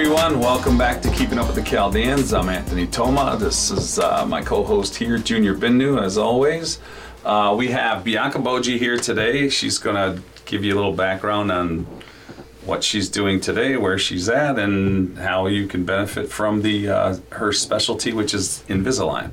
everyone. Welcome back to Keeping Up with the Chaldeans. I'm Anthony Toma. This is uh, my co-host here, Junior Bindu, as always. Uh, we have Bianca Boji here today. She's going to give you a little background on what she's doing today, where she's at, and how you can benefit from the uh, her specialty, which is Invisalign.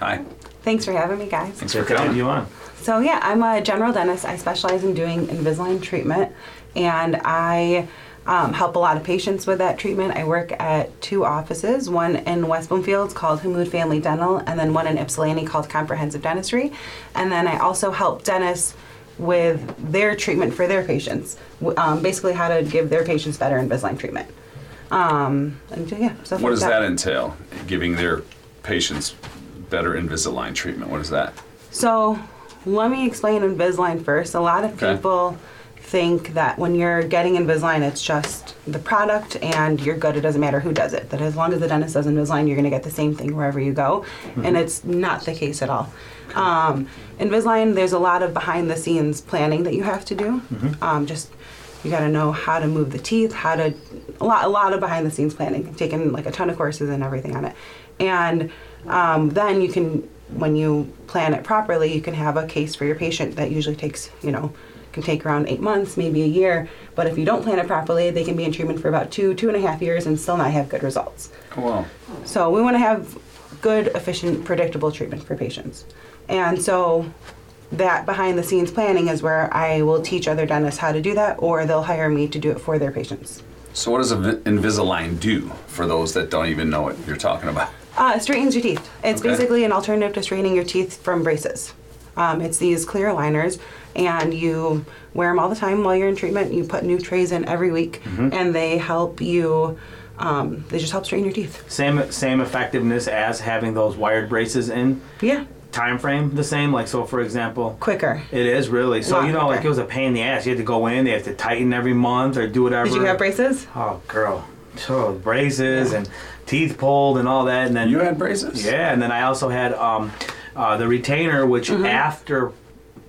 Hi. Thanks for having me, guys. Thanks for Good to coming. you on. So, yeah, I'm a general dentist. I specialize in doing Invisalign treatment, and I um, help a lot of patients with that treatment. I work at two offices one in West Bloomfield called Hamoud Family Dental, and then one in Ypsilanti called Comprehensive Dentistry. And then I also help dentists with their treatment for their patients, um, basically, how to give their patients better Invisalign treatment. Um, and yeah, stuff What like does that entail? Giving their patients better Invisalign treatment. What is that? So, let me explain Invisalign first. A lot of Okay. people think that when you're getting Invisalign, it's just the product and you're good. It doesn't matter who does it. That as long as the dentist does Invisalign, you're going to get the same thing wherever you go. And it's not the case at all. Um, Invisalign, there's a lot of behind the scenes planning that you have to do. Um, just you got to know how to move the teeth, how to a lot, a lot of behind the scenes planning. I've taken like a ton of courses and everything on it, and um, then you can, when you plan it properly, you can have a case for your patient that usually takes, you know, can take around eight months, maybe a year. But if you don't plan it properly, they can be in treatment for about two, two and a half years and still not have good results. Oh, well, So we want to have good, efficient, predictable treatment for patients. And so that behind the scenes planning is where I will teach other dentists how to do that or they'll hire me to do it for their patients. so what does Invi- Invisalign do for those that don't even know what you're talking about? Uh, it straightens your teeth. It's Okay. basically an alternative to straightening your teeth from braces. Um, it's these clear aligners, and you wear them all the time while you're in treatment. You put new trays in every week, Mm-hmm. and they help you. Um, they just help straighten your teeth. Same same effectiveness as having those wired braces in. Yeah, Time frame the same. Like so, for example, quicker. it is really. So Lot you know, like it was a pain in the ass. You had to go in. They have to tighten every month or do whatever. Did you have braces? Oh, girl. So braces and teeth pulled and all that, and then You had braces? Yeah, and then I also had um, uh, the retainer, which Mm-hmm. after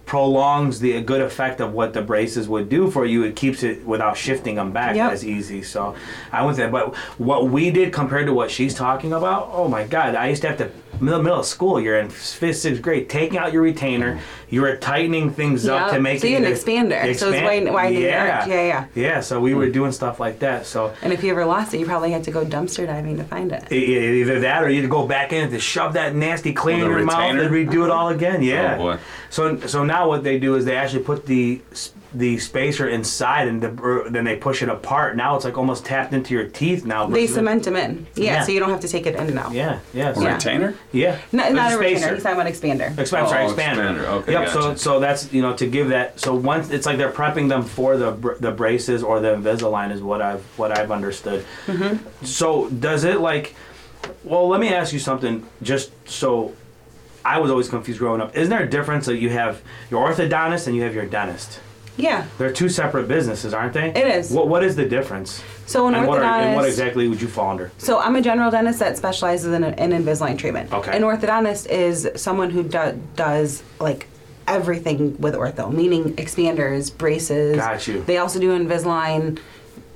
prolongs the good effect of what the braces would do for you. It keeps it without shifting them back Yep. as easy. So I went there. But what we did compared to what she's talking about, oh my God! I used to have to middle middle of school. You're in fifth, sixth grade, taking out your retainer. You were tightening things up to make so it you had an expander, the so it's widen- widening your yeah. arch. Yeah, yeah. Yeah. So we were hmm. doing stuff like that. So. And if you ever lost it, you probably had to go dumpster diving to find it. Either that, or you'd go back in to shove that nasty clean With in a your mouth and redo it all again. Yeah. Oh, boy. So so now what they do is they actually put the s- the spacer inside and the, then they push it apart. Now it's like almost tapped into your teeth now. They cement them in. Yeah, Yeah. so you don't have to take it in and out. Yeah. Yeah. A so- Yeah. retainer? Yeah. No, not a retainer. spacer. He's talking about expander. Expander, sorry, Oh, expander. expander. Okay, Yep. So gotcha. so that's you know to give that. So once it's like they're prepping them for the the braces or the Invisalign is what I've what I've understood. Mm-hmm. So does it like? Well, let me ask you something. Just so I was always confused growing up. Isn't there a difference that you have your orthodontist and you have your dentist? Yeah. They're two separate businesses, aren't they? It is. What What is the difference? So an and what, are, and what exactly would you fall under? So I'm a general dentist that specializes in, in Invisalign treatment. Okay. An orthodontist is someone who do, does like everything with ortho, meaning expanders, braces. Got you. They also do Invisalign,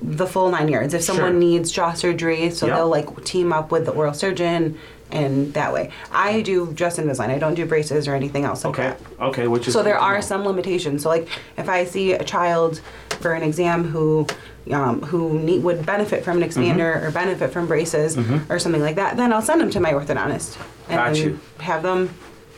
the full nine yards. If someone Sure. needs jaw surgery, so Yep. they'll like team up with the oral surgeon, and that way. I do just Invisalign. I don't do braces or anything else like Okay. that. Okay. Which is So there are some limitations. So like if I see a child for an exam who um, who need, would benefit from an Mm-hmm. expander or benefit from braces or something like that, then I'll send them to my orthodontist and have them,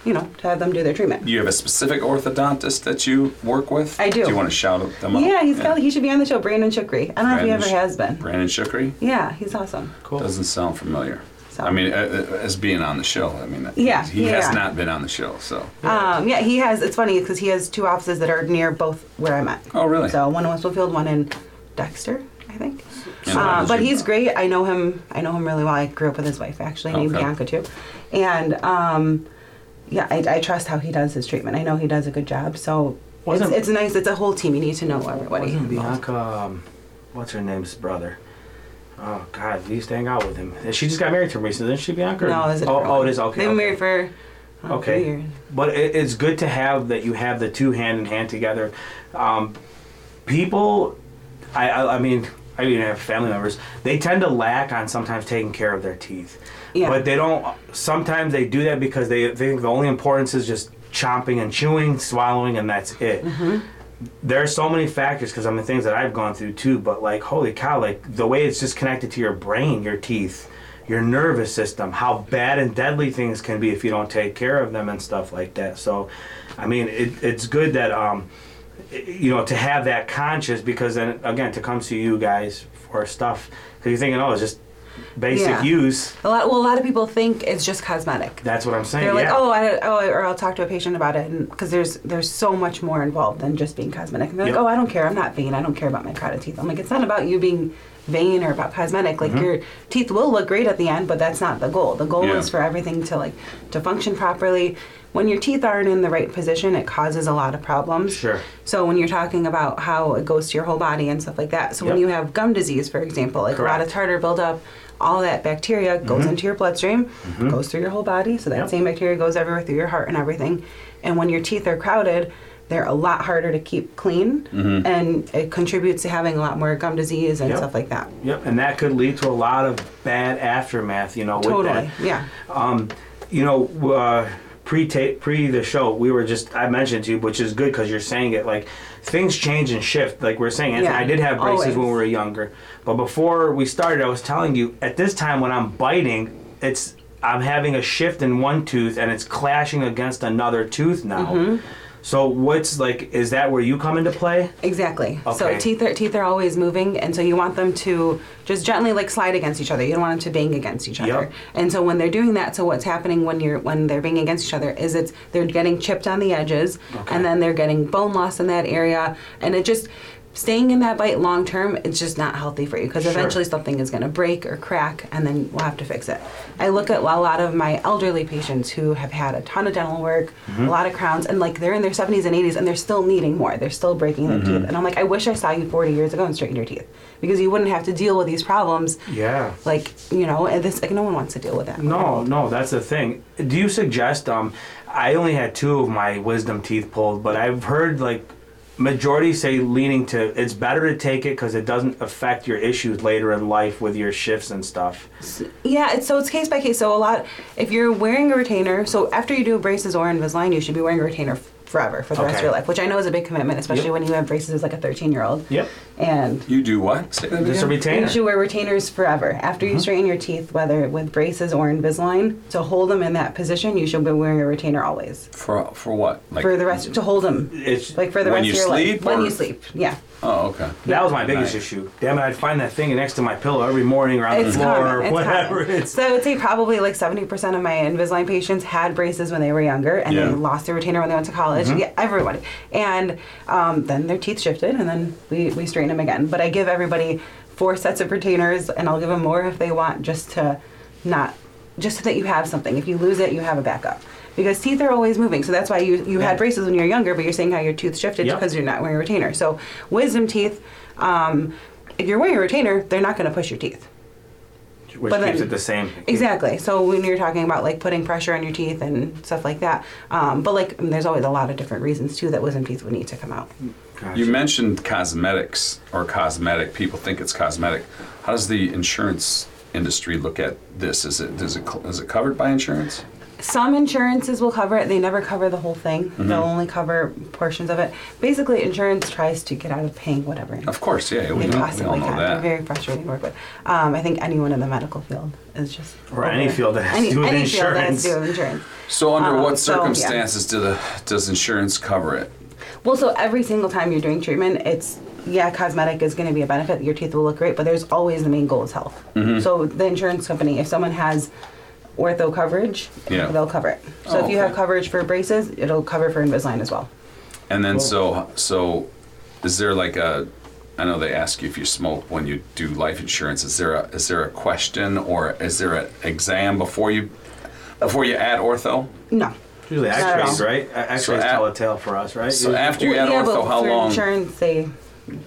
you know, to have them do their treatment. You have a specific orthodontist that you work with? I do. Do you want to shout them out? Yeah, he's got, he should be on the show, Brandon Shukri. I don't know if he ever Sh- has been. Brandon Shukri? Yeah, he's awesome. Cool. Doesn't sound familiar. So- I mean, as being on the show, I mean, Yeah, he yeah, has yeah. not been on the show, so. Um, yeah, he has. It's funny because he has two offices that are near both where I'm at. Oh, really? So one in Westfield, one in Dexter, I think. And Uh, but did you- he's great. I know him. I know him really well. I grew up with his wife, actually, named Okay. Bianca too. And um, yeah, I, I trust how he does his treatment. I know he does a good job. So it's, Wasn't- it's nice. It's a whole team. You need to know everybody. Wasn't Bianca, um, what's her name's brother? Oh God, we used to hang out with him. She just got married to him recently, didn't she, Bianca? No, is it? Oh, oh, it is. Okay. They've been okay. married for uh, Okay. But it, it's good to have that you have the two hand in hand together. Um, people, I, I, I mean, I even have family members. They tend to lack on sometimes taking care of their teeth. Yeah. But they don't. Sometimes they do that because they think the only importance is just chomping and chewing, swallowing, and that's it. Mm-hmm. There are so many factors because I mean things that I've gone through too. But like, holy cow! Like the way it's just connected to your brain, your teeth, your nervous system, how bad and deadly things can be if you don't take care of them and stuff like that. So, I mean, it, it's good that um, you know to have that conscious because then again to come to you guys for stuff because you're thinking oh it's just basic Yeah. use A lot. Well, a lot of people think it's just cosmetic. that's what i'm saying They're like, yeah. oh, I, oh, or I'll talk to a patient about it, because there's there's so much more involved than just being cosmetic. And they're Yep. like, oh, I don't care, I'm not vain, I don't care about my crowded teeth. I'm like, it's not about you being vain or about cosmetic. Mm-hmm. Like your teeth will look great at the end, but that's not the goal. The goal Yeah. is for everything to like to function properly. When your teeth aren't in the right position, it causes a lot of problems. Sure. So when you're talking about how it goes to your whole body and stuff like that, so when you have gum disease, for example, like a lot of Correct. tartar buildup, all that bacteria goes into your bloodstream, goes through your whole body. So that Mm-hmm. Yep. same bacteria goes everywhere through your heart and everything. And when your teeth are crowded, they're a lot harder to keep clean, and it contributes to having a lot more gum disease and Yep. stuff like that. yep and that could lead to a lot of bad aftermath you know with Totally, that. yeah. um you know uh pre pre the show we were just i mentioned to you which is good because you're saying it like things change and shift like we're saying Yeah, i did have braces always. when we were younger but before we started i was telling you at this time when i'm biting it's i'm having a shift in one tooth and it's clashing against another tooth now Mm-hmm. So what's like is that where you come into play Exactly. So Okay. teeth are teeth are always moving, and so you want them to just gently like slide against each other. You don't want them to bang against each other. Yep. And so when they're doing that, so what's happening when you're when they're banging against each other is it's they're getting chipped on the edges, Okay. and then they're getting bone loss in that area, and it just staying in that bite long term it's just not healthy for you because Sure. eventually something is going to break or crack and then we'll have to fix it i look at a lot of my elderly patients who have had a ton of dental work Mm-hmm. a lot of crowns and like they're in their 70s and 80s and they're still needing more they're still breaking their Mm-hmm. teeth and i'm like i wish i saw you 40 years ago and straightened your teeth because you wouldn't have to deal with these problems yeah like you know and this like no one wants to deal with that No, no, that's the thing. Do you suggest? Um, I only had two of my wisdom teeth pulled, but I've heard like majority say leaning to it's better to take it because it doesn't affect your issues later in life with your shifts and stuff. Yeah, it's so it's case by case. So a lot, if you're wearing a retainer, so after you do braces or Invisalign, you should be wearing a retainer forever for the rest of your life, which I know is a big commitment, especially Yep. when you have braces as like a 13 year old. Yep. And You do what? Say that Just a retainer. you should wear retainers forever after Mm-hmm. you straighten your teeth, whether with braces or Invisalign. To hold them in that position, you should be wearing a retainer always For for what? Like for the rest to hold them, It's like for the When rest you of your sleep, life. When or- you sleep, yeah. Oh, okay. that was my biggest Nice. issue. Damn it, I'd find that thing next to my pillow every morning or on It's the floor common. or It's whatever. common. It's So I would say probably like 70% of my Invisalign patients had braces when they were younger and Yeah. they lost their retainer when they went to college. Mm-hmm. Yeah, everybody. And um, then their teeth shifted and then we, we straighten them again. But I give everybody four sets of retainers and I'll give them more if they want just to not, just so that you have something. If you lose it, you have a backup. Because teeth are always moving. So that's why you, you Yeah. had braces when you were younger, but you're saying how your tooth shifted Yep. because you're not wearing a retainer. So wisdom teeth, um, if you're wearing a retainer, they're not going to push your teeth. which but keeps then- it the same. Exactly. So when you're talking about like putting pressure on your teeth and stuff like that, um, but like there's always a lot of different reasons too that wisdom teeth would need to come out. Gotcha. You mentioned cosmetics or cosmetic. People think it's cosmetic. How does the insurance industry look at this? Is it does it is it covered by insurance? Some insurances will cover it. They never cover the whole thing. They'll only cover portions of it. Basically, insurance tries to get out of paying whatever Of course, yeah, we, they know, we all possibly know can. They're very frustrating to work with. Um, I think anyone in the medical field is just Or any field that has to any, do with any field that has insurance. to do with insurance. So, under Um, what so, yeah. circumstances do the does insurance cover it? Well, so every single time you're doing treatment, it's yeah, cosmetic is going to be a benefit. Your teeth will look great, but there's always the main goal is health. Mm-hmm. So the insurance company, if someone has ortho coverage, Yeah. they'll cover it. So Oh, if you have coverage for braces, it'll cover for Invisalign as well. And then Cool. so so, is there like a? I know they ask you if you smoke when you do life insurance. Is there a is there a question or is there an exam before you before you add ortho? No. Usually Not at X-rays, all. right? X-rays So tell a tale for us, right? So after you add yeah, ortho, but how for long? insurance, they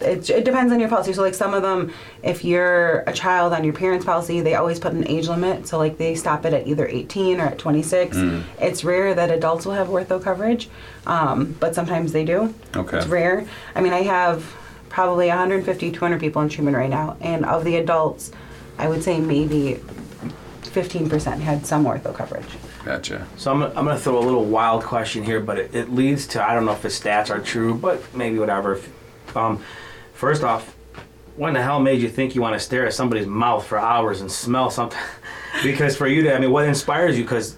it, it depends on your policy. So like some of them, if you're a child on your parents' policy, they always put an age limit. So like they stop it at either 18 or at 26. Mm. It's rare that adults will have ortho coverage, um, but sometimes they do. Okay. It's rare. I mean, I have probably 150, 200 people in treatment right now, and of the adults, I would say maybe 15% had some ortho coverage. Gotcha. So I'm, I'm going to throw a little wild question here, but it, it leads to I don't know if the stats are true, but maybe whatever. If- Um, first off, when the hell made you think you want to stare at somebody's mouth for hours and smell something? because for you to, I mean, what inspires you? Because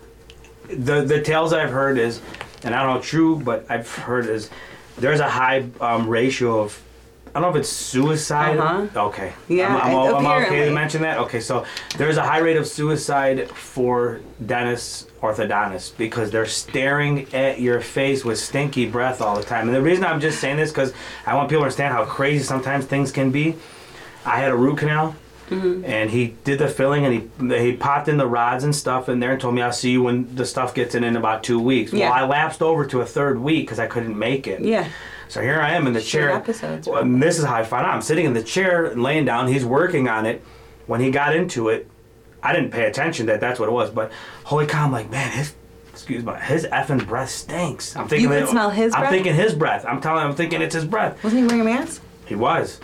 the the tales I've heard is, and I don't know true, but I've heard is there's a high um, ratio of. I don't know if it's suicide. Uh-huh. Okay. Yeah, I'm, I'm, I'm okay to mention that. Okay, so there's a high rate of suicide for dentists, orthodontists, because they're staring at your face with stinky breath all the time. And the reason I'm just saying this because I want people to understand how crazy sometimes things can be. I had a root canal, Mm-hmm. and he did the filling, and he he popped in the rods and stuff in there, and told me I'll see you when the stuff gets in in about two weeks. Yeah. Well, I lapsed over to a third week because I couldn't make it. Yeah. So here I am in the Short chair. episodes, Well, and this is how I find out. I'm sitting in the chair and laying down. He's working on it. When he got into it, I didn't pay attention that that's what it was. But holy cow, I'm like, man, his excuse me, his effing breath stinks. I'm thinking You could that- smell his I'm breath? thinking his breath. I'm telling. I'm thinking it's his breath. Wasn't he wearing a mask? He was.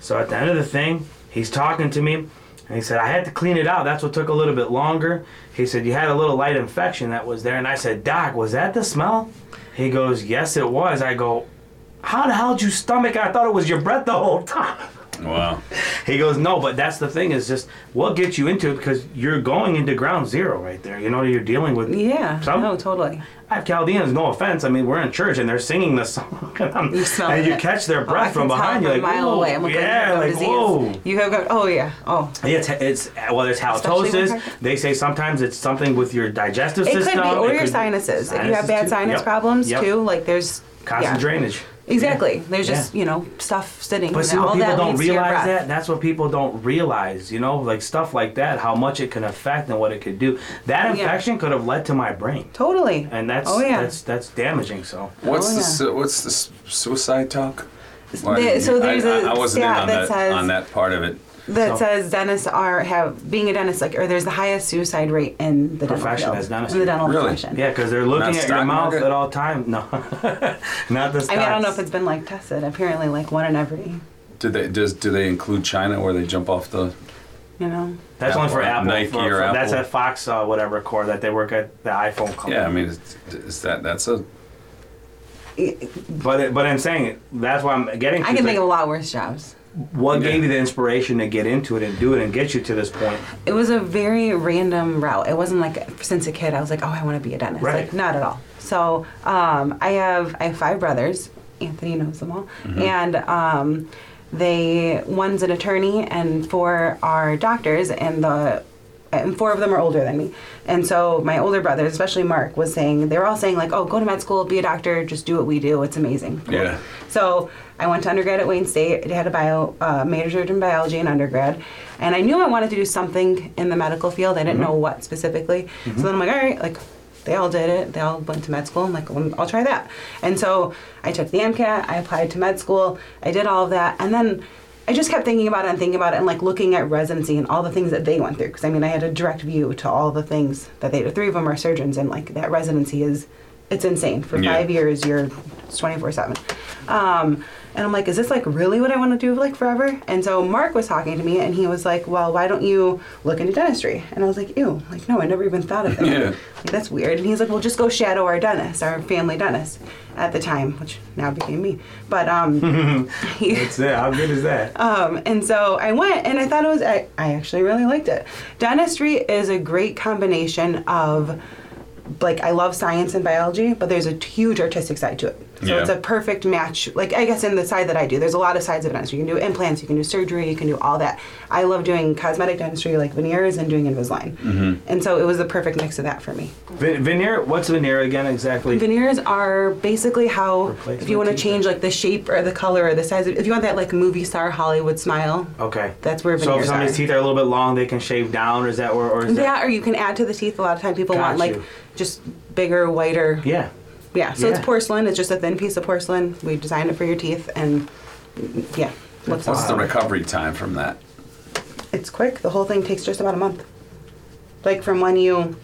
So at the end of the thing, he's talking to me, and he said, I had to clean it out. That's what took a little bit longer. He said, You had a little light infection that was there. And I said, Doc, was that the smell? He goes, Yes, it was. I go, How the hell did you stomach? it? I thought it was your breath the whole time. Wow. He goes, No, but that's the thing is just what gets you into it because you're going into ground zero right there. You know, what you're dealing with. Yeah. Some- No, totally. I have Chaldeans, no offense. I mean, we're in church and they're singing the song, and, I'm- You smell and you catch their Oh, breath I from can behind you, tell like, from a mile whoa, away. I'm like, yeah, you like, disease. whoa. You have got. Oh yeah. Oh. It's, it's well, there's Especially when halitosis. They say sometimes it's something with your digestive system. It system. could be, or It your could- sinuses. if you have bad too. sinus Yep. problems Yep. too, like there's Constant yeah. drainage. Exactly. Yeah. There's just Yeah. you know stuff sitting. But see, what all people that don't leads to your realize that that's what people don't realize. You know, like stuff like that, how much it can affect and what it could do. That oh, Yeah. infection could have led to my brain, Totally. and that's Oh, yeah. that's that's damaging. So What's Oh, the su- what's the s- suicide talk? Why The- so there's I a I wasn't in on that that says- on that part of it. That So- says dentists are have being a dentist like or there's the highest suicide rate in the dental Profession field, as dentistry. in the dental Really? profession. yeah, because they're looking Not at your mouth market? at all time. No, not the. Stocks. I mean, I don't know if it's been like tested. Apparently, like one in every, Do they does do they include China where they jump off the? you know. That's only for Apple, Apple. Nike for- or for- That's Apple. at Fox, uh, whatever core that they work at the iPhone company. Yeah, I mean, is, is that that's a But it, but I'm saying. That's why I'm getting. I can the- think of a lot worse jobs. What Yeah. gave you the inspiration to get into it and do it and get you to this point? It was a very random route. It wasn't like since a kid I was like, oh, I want to be a dentist. Right. Like not at all. So um, I have I have five brothers. Anthony knows them all, and um, they one's an attorney and four are doctors, and the and four of them are older than me. And so my older brother, especially Mark, was saying they were all saying like, oh, go to med school, be a doctor, just do what we do. It's amazing. Yeah. So I went to undergrad at Wayne State. I had a bio uh, majored in biology in undergrad, and I knew I wanted to do something in the medical field. I didn't know what specifically. So then I'm like, all right, like they all did it. They all went to med school. I'm like, well, I'll try that. And so I took the MCAT. I applied to med school. I did all of that, and then. I just kept thinking about it and thinking about it and like looking at residency and all the things that they went through. Because I mean, I had a direct view to all the things that they. Three of them are surgeons, and like that residency is, it's insane. For Yeah. five years, you're 24 seven. Um, and I'm like, is this like really what I want to do like forever? And so Mark was talking to me, and he was like, well, why don't you look into dentistry? And I was like, ew, like no, I never even thought of that. Yeah. Like, that's weird. And he's like, well, just go shadow our dentist, our family dentist, at the time, which now became me. But um, he, That's it. How good is that? um, and so I went and I thought it was, I, I actually really liked it. Dentistry is a great combination of, like, I love science and biology, but there's a huge artistic side to it. So Yeah. it's a perfect match. Like, I guess in the side that I do, there's a lot of sides of dentistry. You can do implants, you can do surgery, you can do all that. I love doing cosmetic dentistry, like veneers, and doing Invisalign. Mm-hmm. And so it was the perfect mix of that for me. Ve- veneer. What's veneer again exactly? Veneers are basically how, Replacement if you want to change like the shape or the color or the size, of, if you want that like movie star Hollywood smile, Okay. that's where veneers So if somebody's are. teeth are a little bit long, they can shave down, or is that or, or is that? Yeah, or you can add to the teeth. A lot of time people Got want like just bigger, whiter. Yeah. Yeah, so it's porcelain. It's just a thin piece of porcelain. We designed it for your teeth, and yeah, looks What's the recovery time from that? It's quick. The whole thing takes just about a month. Like from when you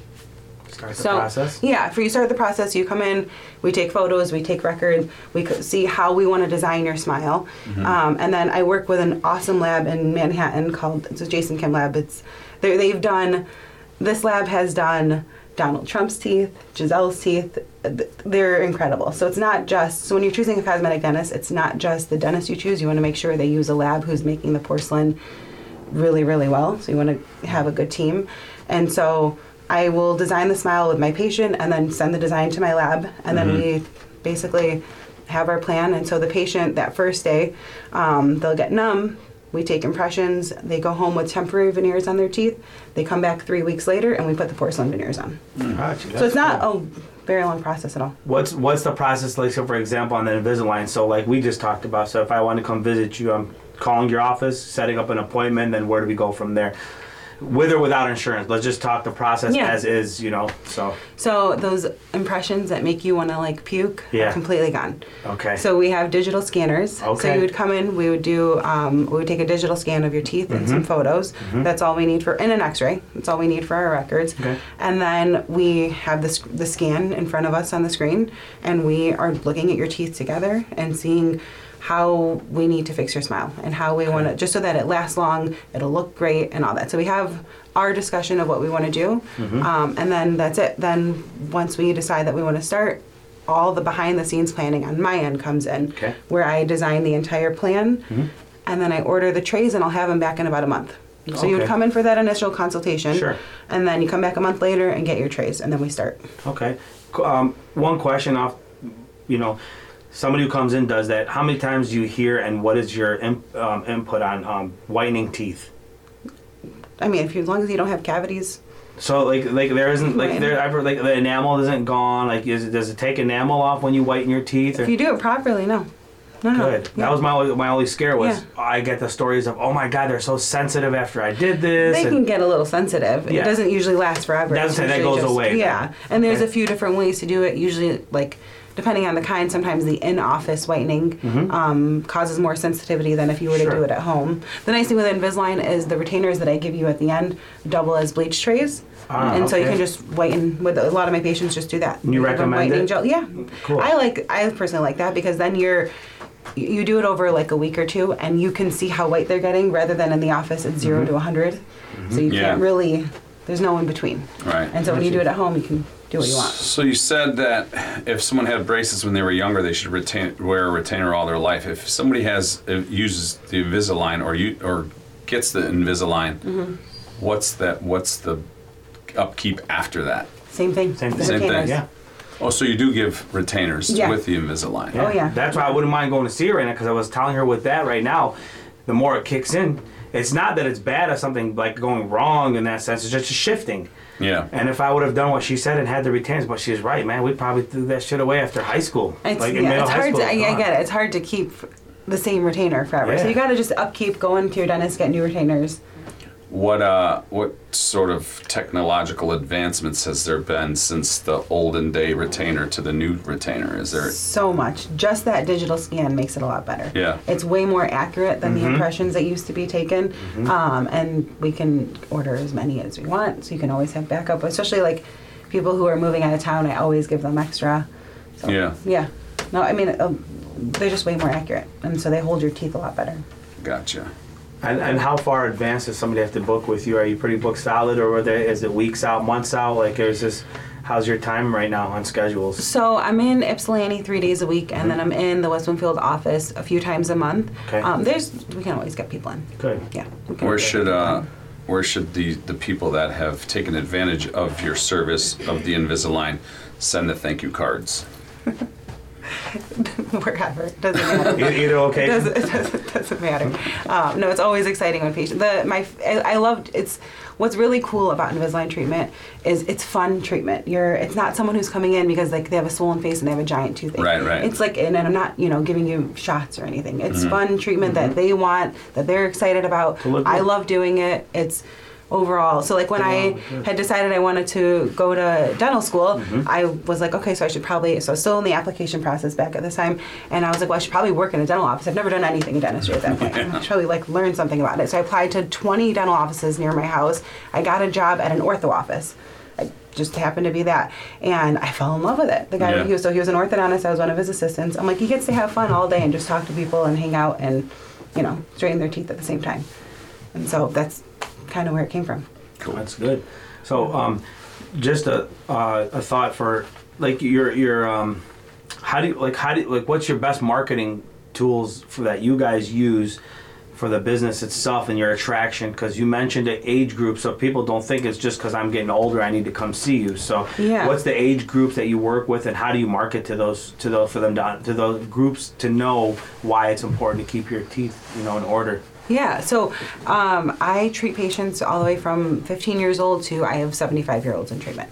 Start the so process. yeah, for you start the process, you come in, we take photos, we take records. we see how we want to design your smile, Mm-hmm. um, and then I work with an awesome lab in Manhattan called it's a Jason Kim lab. It's they they've done this lab has done Donald Trump's teeth, Giselle's teeth. Th- They're incredible. So it's not just so when you're choosing a cosmetic dentist, it's not just the dentist you choose. You want to make sure they use a lab who's making the porcelain really, really well. So you want to have a good team. And so I will design the smile with my patient and then send the design to my lab. And then we basically have our plan. And so the patient that first day, um, they'll get numb. We take impressions. They go home with temporary veneers on their teeth. They come back three weeks later and we put the porcelain veneers on. Gotcha, so it's not cool. a very long process at all. What's what's the process like? So, for example, on the Invisalign. So, like we just talked about. So, if I want to come visit you, I'm calling your office, setting up an appointment. Then where do we go from there? With or without insurance? Let's just talk the process Yeah. as is. You know. So, So those impressions that make you want to like puke Yeah. are completely gone. okay. So we have digital scanners. Okay. So you would come in, we would do, um, we would take a digital scan of your teeth and Mm-hmm. some photos. That's all we need for, and an X-ray. That's all we need for our records. Okay. And then we have the, sc- the scan in front of us on the screen, and we are looking at your teeth together and seeing how we need to fix your smile and how we want to, just so that it lasts long, it'll look great and all that. So we have our discussion of what we want to do, Mm-hmm. um, and then that's it. Then once we decide that we want to start, all the behind the scenes planning on my end comes in, Okay. where I design the entire plan, and then I order the trays and I'll have them back in about a month. So you would come in for that initial consultation, Sure. and then you come back a month later and get your trays, and then we start. Okay. Um, one question off, you know, somebody who comes in does that. How many times do you hear, and what is your um, input on um, whitening teeth? I mean, if you, as long as you don't have cavities, So like like there isn't like there ever like the enamel isn't gone. Like is it, does it take enamel off when you whiten your teeth? Or? if you do it properly, no, no, no. Good. Yeah. That was my only, my only scare was Yeah. I get the stories of oh my god they're so sensitive after I did this. They can get a little sensitive. Yeah. It doesn't usually last forever. Doesn't that goes just- away. Yeah, and there's Okay. a few different ways to do it. Usually, like depending on the kind, sometimes the in-office whitening um, causes more sensitivity than if you were to Mm-hmm. Sure. do it at home. The nice thing with Invisalign is the retainers that I give you at the end double as bleach trays. Ah, and so you can just whiten with a lot of my patients just do that. You give recommend it? Gel. Yeah, Cool. I like. I personally like that because then you're you you do it over like a week or two, and you can see how white they're getting rather than in the office it's 0 Mm-hmm. to 100. So you Yeah. can't really. There's no in between. Right. And so when you do it at home, you can do what you want. So you said that if someone had braces when they were younger, they should retain, wear a retainer all their life. If somebody has uh, uses the Invisalign or you or gets the Invisalign, Mm-hmm. what's that? What's the upkeep after that? Same thing. Same thing. Same thing. Yeah. Oh, so you do give retainers Yeah. with the Invisalign? Oh, yeah. That's why I wouldn't mind going to see her right now because I was telling her with that right now, the more it kicks in, it's not that it's bad or something like going wrong in that sense. It's just shifting. Yeah. And if I would have done what she said and had the retainers, but she's right, man, we probably threw that shit away after high school. It's, like in yeah, middle it's high hard school, to. I, I get it. It's hard to keep the same retainer forever. So you got to just upkeep going to your dentist, get new retainers. What uh, what sort of technological advancements has there been since the olden day retainer to the new retainer? Is there? So much. Just that digital scan makes it a lot better. Yeah. It's way more accurate than Mm-hmm. the impressions that used to be taken. Um, and we can order as many as we want, so you can always have backup. Especially like people who are moving out of town, I always give them extra. So, Yeah. Yeah. No, I mean, uh, they're just way more accurate, and so they hold your teeth a lot better. Gotcha. And, and how far advanced does somebody have to book with you? Are you pretty book solid, or are there, is it weeks out, months out? Like, is this how's your time right now on schedules? So I'm in Ypsilanti three days a week, and then I'm in the West Bloomfield office a few times a month. Okay. Um, there's we can always get people in. Good. Yeah. Where should uh, where should the the people that have taken advantage of your service of the Invisalign send the thank you cards? wherever It doesn't matter. Either It okay. doesn't, it doesn't, doesn't matter. Um, no, it's always exciting when patients. The my I, I loved it's what's really cool about Invisalign treatment is it's fun treatment. You're it's not someone who's coming in because like they have a swollen face and they have a giant toothache. Right, right. It's like and I'm not you know giving you shots or anything. It's Mm-hmm. fun treatment that they want that they're excited about. I love doing it. It's overall. So like when I had decided I wanted to go to dental school, Mm-hmm. I was like, okay, so I should probably so I was still in the application process back at this time, and I was like, well, I should probably work in a dental office. I've never done anything in dentistry at that point. I should probably like learn something about it. So I applied to 20 dental offices near my house. I got a job at an ortho office. I just happened to be that, and I fell in love with it. The guy Yeah. he was so he was an orthodontist. I was one of his assistants. I'm like, he gets to have fun all day and just talk to people and hang out and, you know, straighten their teeth at the same time. And so that's kind of where it came from. Cool. That's good. So, um, just a uh, a thought for like your your um, how do you like how do you, like what's your best marketing tools for that you guys use for the business itself and your attraction? Because you mentioned the age group, so people don't think it's just because I'm getting older I need to come see you. So, Yeah. what's the age group that you work with, and how do you market to those to those for them down to those groups to know why it's important to keep your teeth you know in order? Yeah, so um, I treat patients all the way from 15 years old to I have 75 year olds in treatment.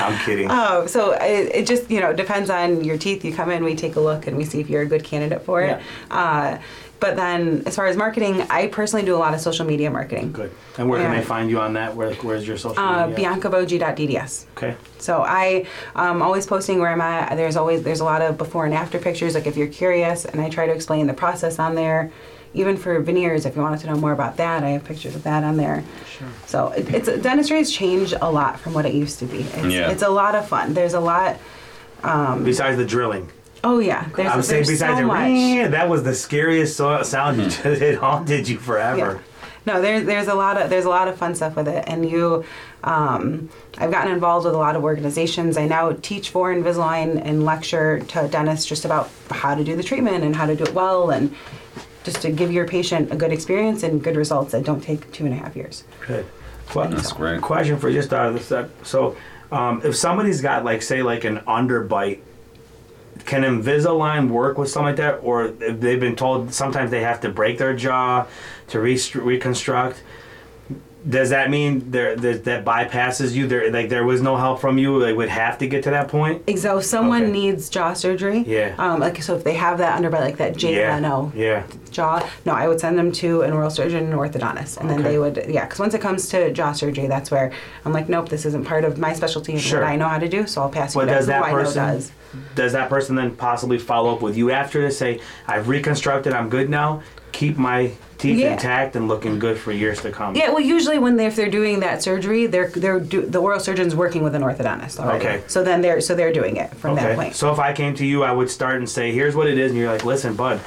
I'm kidding. Oh, so it, it just you know depends on your teeth. You come in, we take a look, and we see if you're a good candidate for it. Uh, but then, as far as marketing, I personally do a lot of social media marketing. Good. And where can Yeah. they find you on that? Where, where's your social Uh, media? BiancaBoji.dds. Okay. So I um, always posting where I'm at. There's always there's a lot of before and after pictures. Like if you're curious, and I try to explain the process on there. Even for veneers, if you wanted to know more about that, I have pictures of that on there. Sure. So it, it's dentistry has changed a lot from what it used to be. It's, Yeah. it's a lot of fun. There's a lot. Besides the drilling. Oh yeah, there's, I'm saying there's besides so the ring, that was the scariest so- sound. You just, it haunted you Yeah. forever. No, there's there's a lot of there's a lot of fun stuff with it, and you, um, I've gotten involved with a lot of organizations. I now teach for Invisalign and lecture to dentists just about how to do the treatment and how to do it well, and just to give your patient a good experience and good results that don't take two and a half years. Good. Que- That's great. Question for just out of the set. So, um, if somebody's got like say like an underbite, can Invisalign work with something like that, or they've been told sometimes they have to break their jaw to restru- reconstruct? Does that mean there that, that bypasses you? There like there was no help from you. They would have to get to that point. So if someone Okay. needs jaw surgery, Yeah. um, like so if they have that underbite like that Jay yeah. Leno Yeah. jaw, no, I would send them to an oral surgeon and orthodontist, and then they would, yeah, because once it comes to jaw surgery, that's where I'm like, nope, this isn't part of my specialty Sure. what I know how to do, so I'll pass you to does that person does. does that person then possibly follow up with you after to say, "I've reconstructed, I'm good now. Keep my teeth Yeah. intact and looking good for years to come." Yeah, well, usually when they if they're doing that surgery, they're they're do, the oral surgeon's working with an orthodontist already. Okay. So then they're so they're doing it from that Okay. point. So if I came to you, I would start and say, "Here's what it is," and you're like, "Listen, bud,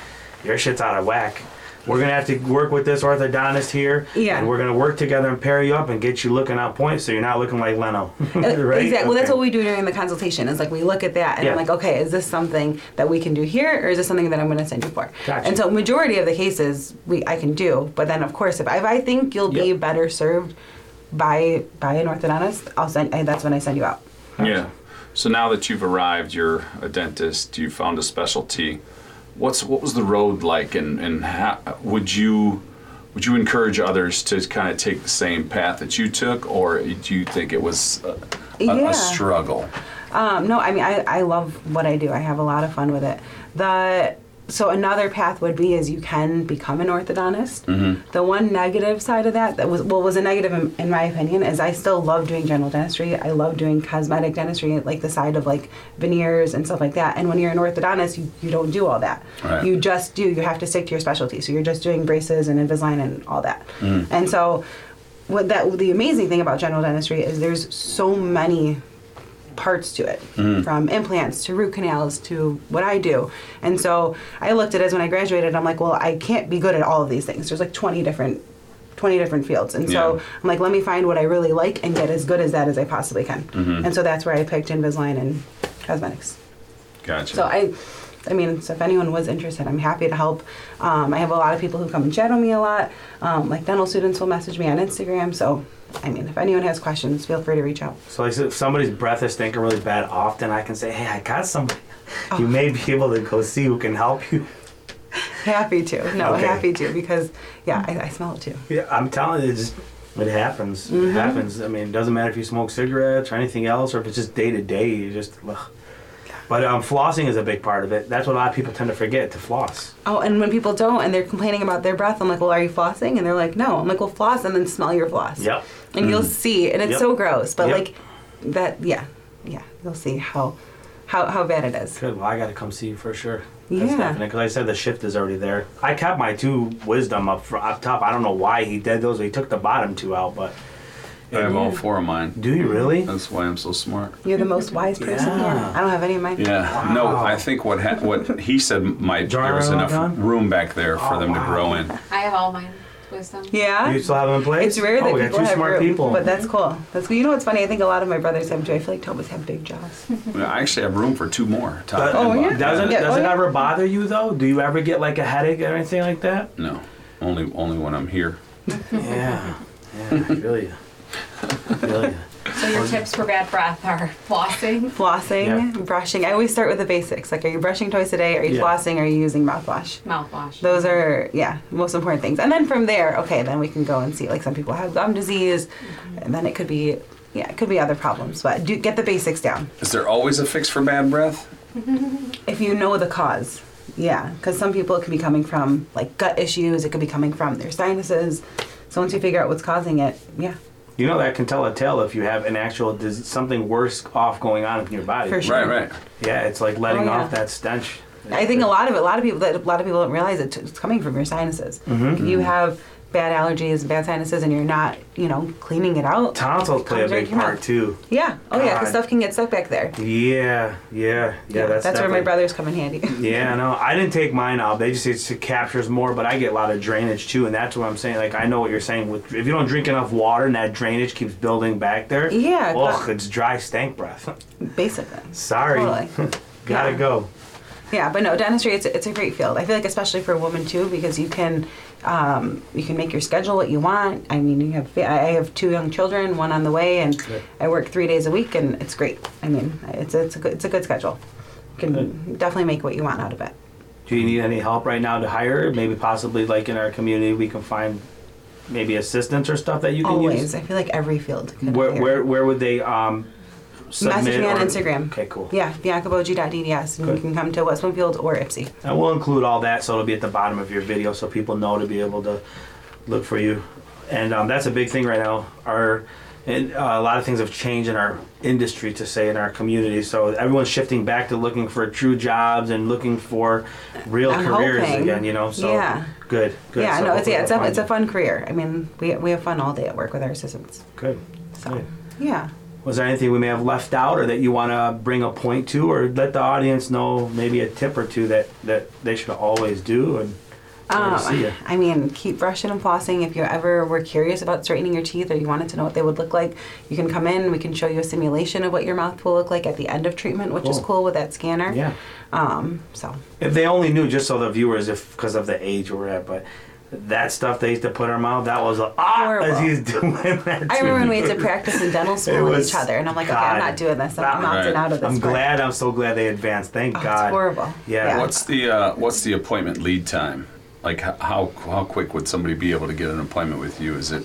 your shit's out of whack. We're gonna have to work with this orthodontist here, Yeah. and we're gonna work together and pair you up and get you looking on point, so you're not looking like Leno." Uh, right? Exactly. Well, that's what we do during the consultation. Is like we look at that and Yeah. I'm like, okay, is this something that we can do here, or is this something that I'm going to send you for? Gotcha. And so, majority of the cases we I can do, but then of course, if I, if I think you'll be Yep. better served by by an orthodontist, I'll send. I, that's when I send you out. Yeah. So now that you've arrived, you're a dentist. You found a specialty. What's what was the road like, and and how, would you would you encourage others to kind of take the same path that you took, or do you think it was a, a, Yeah. a struggle? Um, no, I mean I, I love what I do. I have a lot of fun with it. The so another path would be is you can become an orthodontist. Mm-hmm. The one negative side of that that was well was a negative in, in my opinion is I still love doing general dentistry. I love doing cosmetic dentistry, like the side of like veneers and stuff like that. And when you're an orthodontist, you, you don't do all that. Right. You just do. You have to stick to your specialty. So you're just doing braces and Invisalign and all that. Mm-hmm. And so what that the amazing thing about general dentistry is there's so many parts to it from implants to root canals to what I do. And so I looked at it as when I graduated, I'm like, well, I can't be good at all of these things. There's like 20 different 20 different fields. And so Yeah. I'm like, let me find what I really like and get as good as that as I possibly can. And so that's where I picked Invisalign and cosmetics. Gotcha. So I, I mean, so if anyone was interested, I'm happy to help. Um, I have a lot of people who come and chat with me a lot. Um, like dental students will message me on Instagram. So, I mean, if anyone has questions, feel free to reach out. So like, if somebody's breath is stinking really bad, often I can say, "Hey, I got somebody. Oh. You may be able to go see who can help you." Happy to. No, Okay. happy to because yeah, I, I smell it too. Yeah, I'm telling you, it just it happens. Mm-hmm. It happens. I mean, it doesn't matter if you smoke cigarettes or anything else, or if it's just day to day. You just. Ugh. But um, flossing is a big part of it. That's what a lot of people tend to forget to floss. Oh, and when people don't and they're complaining about their breath, I'm like, well, are you flossing? And they're like, no. I'm like, well, floss and then smell your floss. Yep. And you'll mm. see, and it's Yep. so gross, but Yep. like that, yeah, yeah, you'll see how how how bad it is. Good. Well, I got to come see you for sure. Yeah. Because I said the shift is already there. I kept my two wisdom up fr- up top. I don't know why he did those. He took the bottom two out, but I have all four of mine. Do you really? That's why I'm so smart. You're the most wise person Yeah. here. I don't have any of mine. Yeah. No, I think what ha- what he said might Jar there was enough done? room back there for Oh, them to wow. grow in. I have all mine wisdom. Yeah? You still have them in place? It's rare oh, that we got people two have smart room, people. but that's cool. That's cool. You know what's funny? I think a lot of my brothers have too. I feel like Thomas have big jaws. I actually have room for two more. Top But- Oh, yeah? Doesn't Yeah, does oh, it yeah. ever bother you though? Do you ever get like a headache or anything like that? No, only only when I'm here. yeah. Yeah. I feel you. I feel you. So your tips for bad breath are flossing. Flossing, Yeah. brushing. I always start with the basics. Like, are you brushing twice a day? Are you Yeah. flossing? Are you using mouthwash? Mouthwash. Those are, yeah, most important things. And then from there, okay, then we can go and see. Like, some people have gum disease, mm-hmm. and then it could be, yeah, it could be other problems. But do get the basics down. Is there always a fix for bad breath? if you know the cause. Yeah, because some people it could be coming from like gut issues. It could be coming from their sinuses. So once you figure out what's causing it, yeah, You know that can tell a tale if you have an actual dis- something worse off going on in your body. For sure. Right, right. Yeah, it's like letting Oh, yeah. off that stench. I think a lot of it, a lot of people, that a lot of people don't realize it, it's coming from your sinuses. If you have bad allergies, bad sinuses, and you're not, you know, cleaning it out. Tonsils play a big part too. Yeah. Oh yeah, because stuff can get stuck back there. Yeah, yeah, yeah. that's that's where my brothers come in handy. Yeah, no, I didn't take mine out. They just say it captures more, but I get a lot of drainage too, and that's what I'm saying. Like I know what you're saying. With if you don't drink enough water and that drainage keeps building back there, Yeah, ugh, it's dry stank breath. Basically. Sorry, Totally. gotta Yeah. go. Yeah, but no, dentistry it's it's a great field. I feel like especially for a woman too because you can um, you can make your schedule what you want. I mean, you have I have two young children, one on the way, and Good. I work three days a week, and it's great. I mean, it's it's a good, it's a good schedule. You can definitely make what you want out of it. Do you need any help right now to hire? Maybe possibly like in our community, we can find maybe assistants or stuff that you can Always, use. I feel like every field. Can Where, hire. where where would they um, submit? Message me on or- Instagram. Okay, cool. Yeah, biancabogi.dds, and Good. you can come to West Bloomfield or Ypsi. And we'll include all that, so it'll be at the bottom of your video, so people know to be able to look for you. And um, that's a big thing right now. Our and, uh, a lot of things have changed in our industry, to say in our community. So everyone's shifting back to looking for true jobs and looking for real I'm careers hoping. again. You know, so Yeah. good, good. yeah, So no, it's yeah, it's a, it's a fun career. I mean, we we have fun all day at work with our assistants. Good. So yeah. Was there anything we may have left out, or that you want to bring a point to, or let the audience know maybe a tip or two that that they should always do? And glad to see Um. I mean, keep brushing and flossing. If you ever were curious about straightening your teeth or you wanted to know what they would look like, you can come in. We can show you a simulation of what your mouth will look like at the end of treatment, which is Cool. cool with that scanner. yeah. Um, so If they only knew, just so the viewers, if because of the age we're at, but that stuff they used to put in our mouth, that was a, ah, Horrible. as he's doing that. I remember when we had to practice in dental It school with was- each other, and I'm like, okay, I'm not doing this. I'm, I'm That- opting out of this. I'm part. glad. I'm so glad they advanced. Thank Oh, God. It's horrible. Yeah. What's the uh, what's the appointment lead time? Like how how quick would somebody be able to get an appointment with you? Is it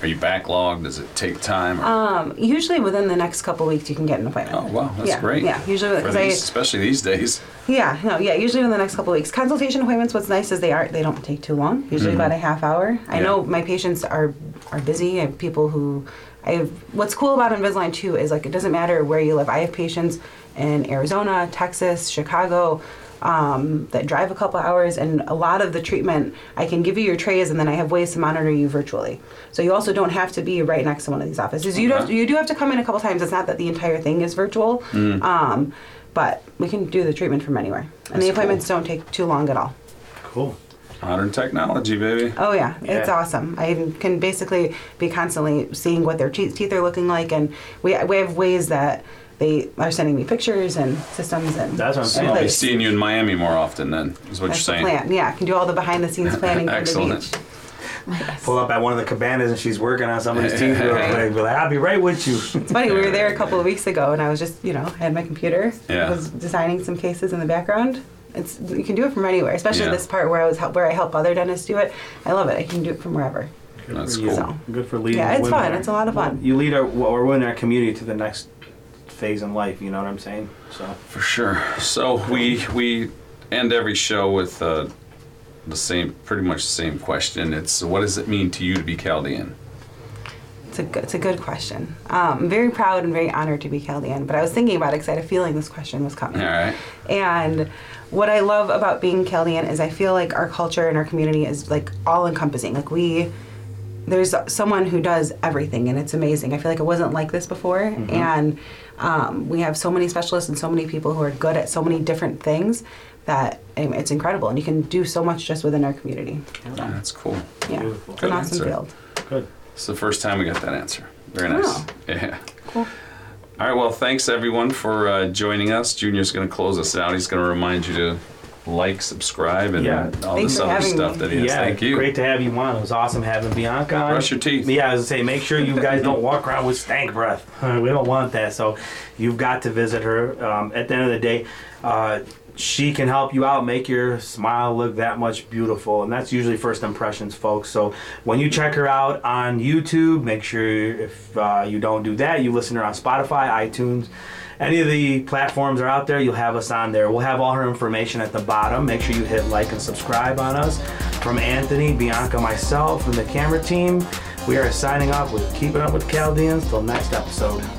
are you backlogged? Does it take time? Or, Um, usually within the next couple weeks, you can get an appointment. oh wow, that's yeah, great. Yeah, usually because I especially these days. Yeah, no, yeah. Usually in the next couple of weeks, consultation appointments. What's nice is they are they don't take too long. Usually about a half hour. I Mm-hmm. Yeah. know my patients are are busy. I have people who I have. What's cool about Invisalign too is like it doesn't matter where you live. I have patients in Arizona, Texas, Chicago. Um, that drive a couple hours, and a lot of the treatment I can give you your trays, and then I have ways to monitor you virtually. So you also don't have to be right next to one of these offices. You don't. You do have to come in a couple times. It's not that the entire thing is virtual. Mm. Um, but we can do the treatment from anywhere. And That's the appointments don't take too long at all. Cool. Modern technology, baby. Oh yeah, it's Yeah. awesome. I can basically be constantly seeing what their te- teeth are looking like, and we we have ways that they are sending me pictures and systems and. That's what I'm saying. I'll be seeing you in Miami more often. Then is what That's you're the saying. plan. Yeah, I can do all the behind the scenes planning for the Excellent. beach. Pull up at one of the cabanas and she's working on somebody's teeth. real quick. Be like, I'll be right with you. It's funny. We were there a couple of weeks ago, and I was just you know I had my computer. Yeah. I was designing some cases in the background. It's you can do it from anywhere, especially Yeah. this part where I was help, where I help other dentists do it. I love it. I can do it from wherever. Good That's for you. cool. Good for leading. Yeah, it's fun. there. It's a lot of fun. You lead our, or we're in our community to the next phase in life. You know what I'm saying? So For sure. So we we end every show with uh, the same, pretty much the same question. It's what does it mean to you to be Chaldean? It's a good, it's a good question. Um, I'm very proud and very honored to be Chaldean, but I was thinking about it because I had a feeling this question was coming. All right. And what I love about being Chaldean is I feel like our culture and our community is like all encompassing. Like we there's someone who does everything, and it's amazing. I feel like it wasn't like this before, and um, we have so many specialists and so many people who are good at so many different things that um, it's incredible, and you can do so much just within our community. So, That's cool. yeah, Beautiful. it's an Good awesome answer. field. Good. It's the first time we got that answer. Very nice. Oh. Yeah. Cool. All right. Well, thanks everyone for uh, joining us. Junior's going to close us out. He's going to remind you to like, subscribe, and Yeah. all Thanks this for other having stuff me. that he has. Yeah, Thank you. Great to have you on. It was awesome having Bianca on. Brush your teeth. Yeah, I was gonna say, make sure you guys don't walk around with stank breath. We don't want that. So you've got to visit her. Um, at the end of the day, uh, she can help you out, make your smile look that much beautiful, and that's usually first impressions, folks. So when you check her out on YouTube, make sure if uh, you don't do that, you listen to her on Spotify, iTunes. Any of the platforms are out there, you'll have us on there. We'll have all her information at the bottom. Make sure you hit like and subscribe on us. From Anthony, Bianca, myself, and the camera team, we are signing off with Keeping Up with Chaldeans. Till next episode.